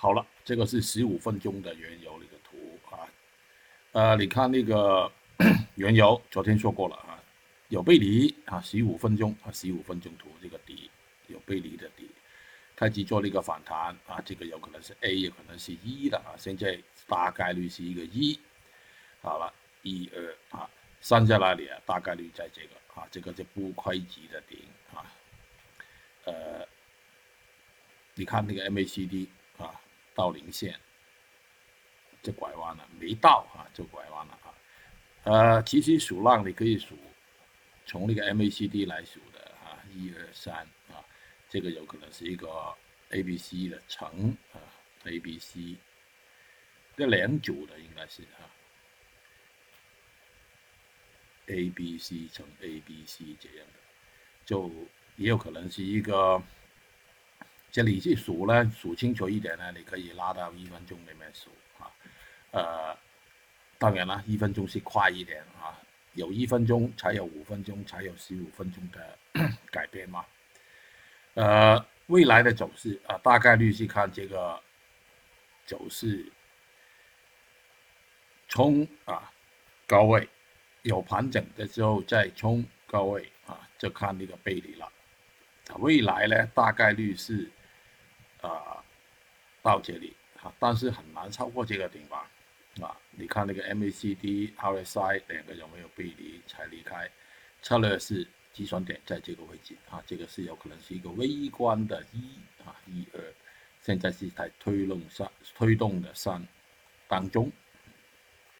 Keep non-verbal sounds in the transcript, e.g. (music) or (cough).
好了，这个是十五分钟的原油那个图啊，呃，你看那个 (clears throat) 原油，昨天说过了啊，有背离啊，十五分钟啊，十五分钟图这个底有背离的底，开始做那个反弹啊，这个有可能是 A，有可能是一的啊，现在大概率是一个一，好了，一二啊，上下那里啊，大概率在这个啊，这个就不亏级的顶啊，呃，你看那个 MACD。到零线就拐弯了，没到啊就拐弯了啊。呃，其实数浪你可以数，从那个 MACD 来数的啊，一二三啊，这个有可能是一个 ABC 的乘啊，ABC 这两组的应该是啊，ABC 乘 ABC 这样的，就也有可能是一个。这里去数呢，数清楚一点呢，你可以拉到一分钟里面数啊。呃，当然了，一分钟是快一点啊，有一分钟才有五分钟，才有十五分钟的 (coughs) 改变嘛。呃，未来的走势啊，大概率是看这个走势冲啊高位，有盘整的时候再冲高位啊，就看那个背离了。未来呢，大概率是。到这里啊，但是很难超过这个顶吧？啊，你看那个 MACD、RSI 两个有没有背离才离开？策略是计算点在这个位置啊，这个是有可能是一个微观的一啊一二，现在是在推动上推动的三当中。